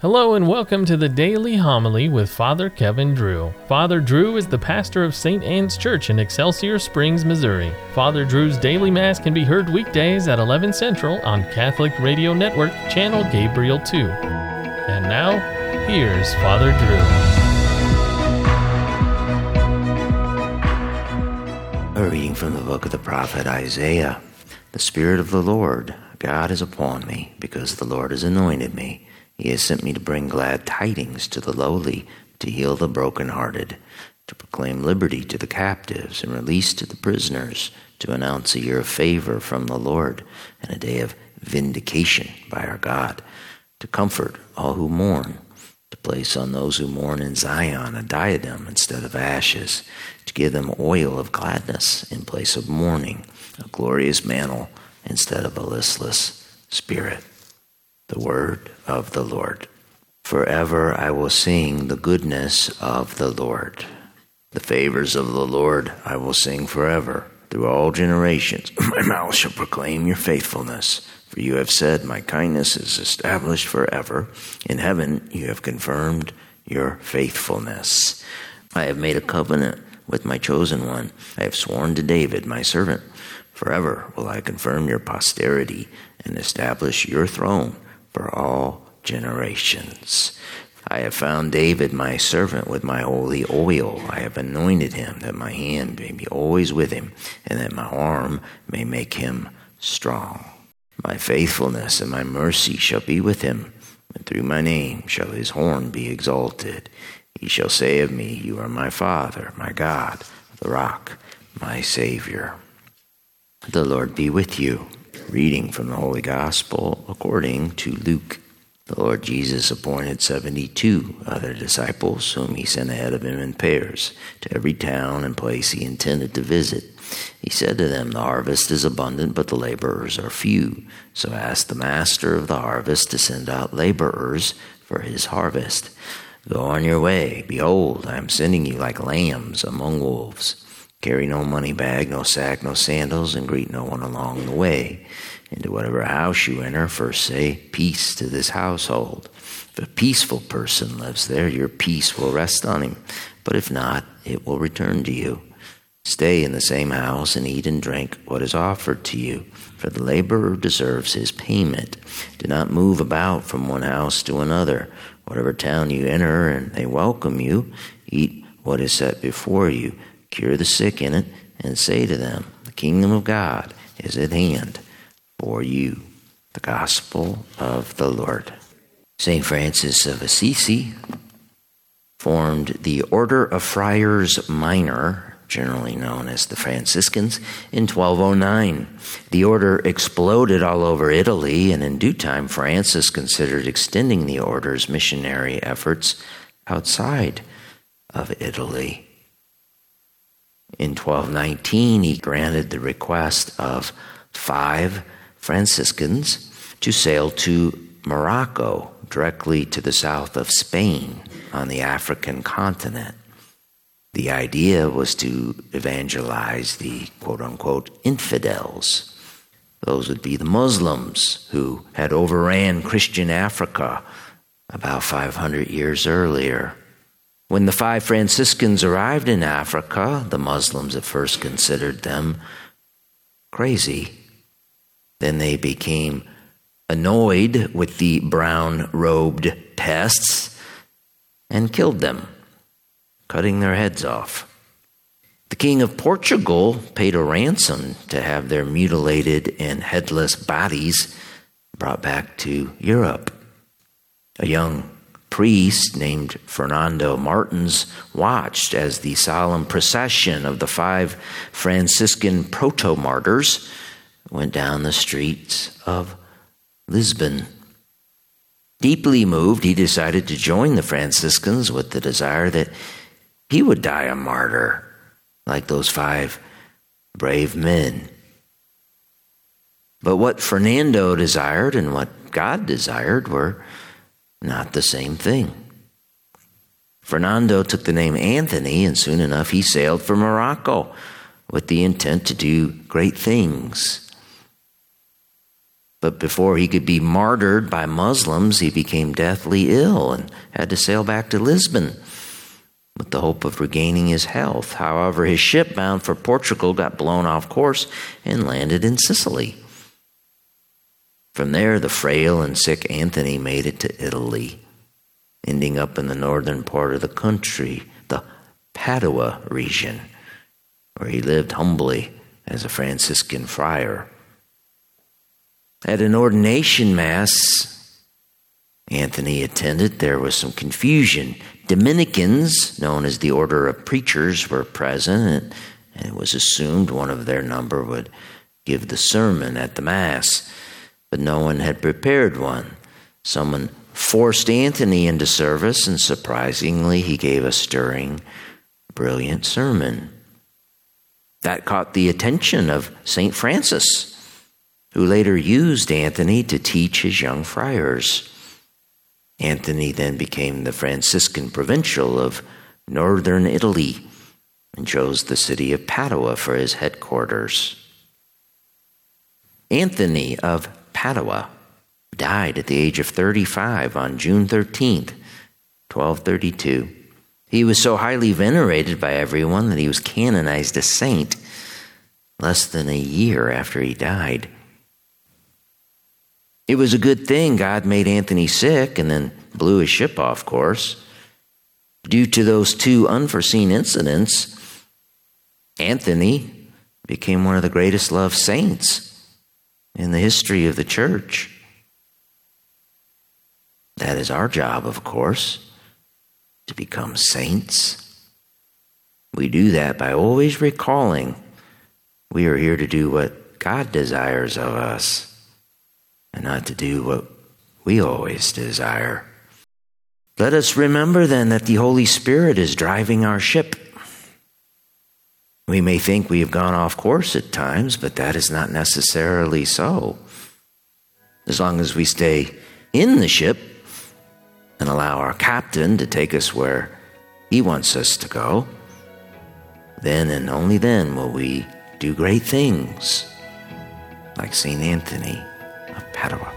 Hello and welcome to the Daily Homily with Father Kevin Drew. Father Drew is the pastor of St. Anne's Church in Excelsior Springs, Missouri. Father Drew's daily mass can be heard weekdays at 11 Central on Catholic Radio Network, channel Gabriel 2. And now, here's Father Drew. A reading from the book of the prophet Isaiah. The Spirit of the Lord, God, is upon me, because the Lord has anointed me he has sent me to bring glad tidings to the lowly, to heal the brokenhearted, to proclaim liberty to the captives and release to the prisoners, to announce a year of favor from the Lord and a day of vindication by our God, to comfort all who mourn, to place on those who mourn in Zion a diadem instead of ashes, to give them oil of gladness in place of mourning, a glorious mantle instead of a listless spirit the word of the Lord. Forever I will sing the goodness of the Lord. The favors of the Lord I will sing forever. Through all generations, my mouth shall proclaim your faithfulness. For you have said, My kindness is established forever. In heaven you have confirmed your faithfulness. I have made a covenant with my chosen one. I have sworn to David, my servant. Forever will I confirm your posterity and establish your throne for all generations. I have found David, my servant, with my holy oil. I have anointed him that my hand may be always with him, and that my arm may make him strong. My faithfulness and my mercy shall be with him, and through my name shall his horn be exalted. He shall say of me, You are my Father, my God, the rock, my Savior. The Lord be with you. Reading from the Holy Gospel according to Luke. The Lord Jesus appointed 72 other disciples, whom he sent ahead of him in pairs to every town and place he intended to visit. He said to them, The harvest is abundant, but the laborers are few. So ask the master of the harvest to send out laborers for his harvest. Go on your way. Behold, I am sending you like lambs among wolves. Carry no money bag, no sack, no sandals, and greet no one along the way. Into whatever house you enter, first say, Peace to this household. If a peaceful person lives there, your peace will rest on him. But if not, it will return to you. Stay in the same house and eat and drink what is offered to you, for the laborer deserves his payment. Do not move about from one house to another. Whatever town you enter and they welcome you, eat what is set before you cure the sick in it, and say to them, The kingdom of God is at hand for you. The gospel of the Lord. St. Francis of Assisi formed the Order of Friars Minor, generally known as the Franciscans, in 1209. The order exploded all over Italy, and in due time, Francis considered extending the order's missionary efforts outside of Italy. In 1219, he granted the request of five Franciscans to sail to Morocco, directly to the south of Spain on the African continent. The idea was to evangelize the quote unquote infidels. Those would be the Muslims who had overran Christian Africa about 500 years earlier. When the five Franciscans arrived in Africa, the Muslims at first considered them crazy. Then they became annoyed with the brown robed pests and killed them, cutting their heads off. The king of Portugal paid a ransom to have their mutilated and headless bodies brought back to Europe. A young priest named Fernando Martins watched as the solemn procession of the five Franciscan proto martyrs went down the streets of Lisbon. Deeply moved, he decided to join the Franciscans with the desire that he would die a martyr like those five brave men. But what Fernando desired and what God desired were not the same thing. Fernando took the name Anthony, and soon enough he sailed for Morocco with the intent to do great things. But before he could be martyred by Muslims, he became deathly ill and had to sail back to Lisbon with the hope of regaining his health. However, his ship bound for Portugal got blown off course and landed in Sicily. From there, the frail and sick Anthony made it to Italy, ending up in the northern part of the country, the Padua region, where he lived humbly as a Franciscan friar. At an ordination mass Anthony attended, there was some confusion. Dominicans, known as the Order of Preachers, were present, and it was assumed one of their number would give the sermon at the Mass, but no one had prepared one. Someone forced Anthony into service, and surprisingly, he gave a stirring, brilliant sermon. That caught the attention of St. Francis who later used Anthony to teach his young friars. Anthony then became the Franciscan provincial of northern Italy and chose the city of Padua for his headquarters. Anthony of Padua died at the age of 35 on June 13th, 1232. He was so highly venerated by everyone that he was canonized a saint less than a year after he died. It was a good thing God made Anthony sick and then blew his ship off course. Due to those two unforeseen incidents, Anthony became one of the greatest loved saints in the history of the church. That is our job, of course, to become saints. We do that by always recalling we are here to do what God desires of us and not to do what we always desire. Let us remember then that the Holy Spirit is driving our ship. We may think we have gone off course at times, but that is not necessarily so. As long as we stay in the ship and allow our captain to take us where he wants us to go, then and only then will we do great things like St. Anthony. Of Padua.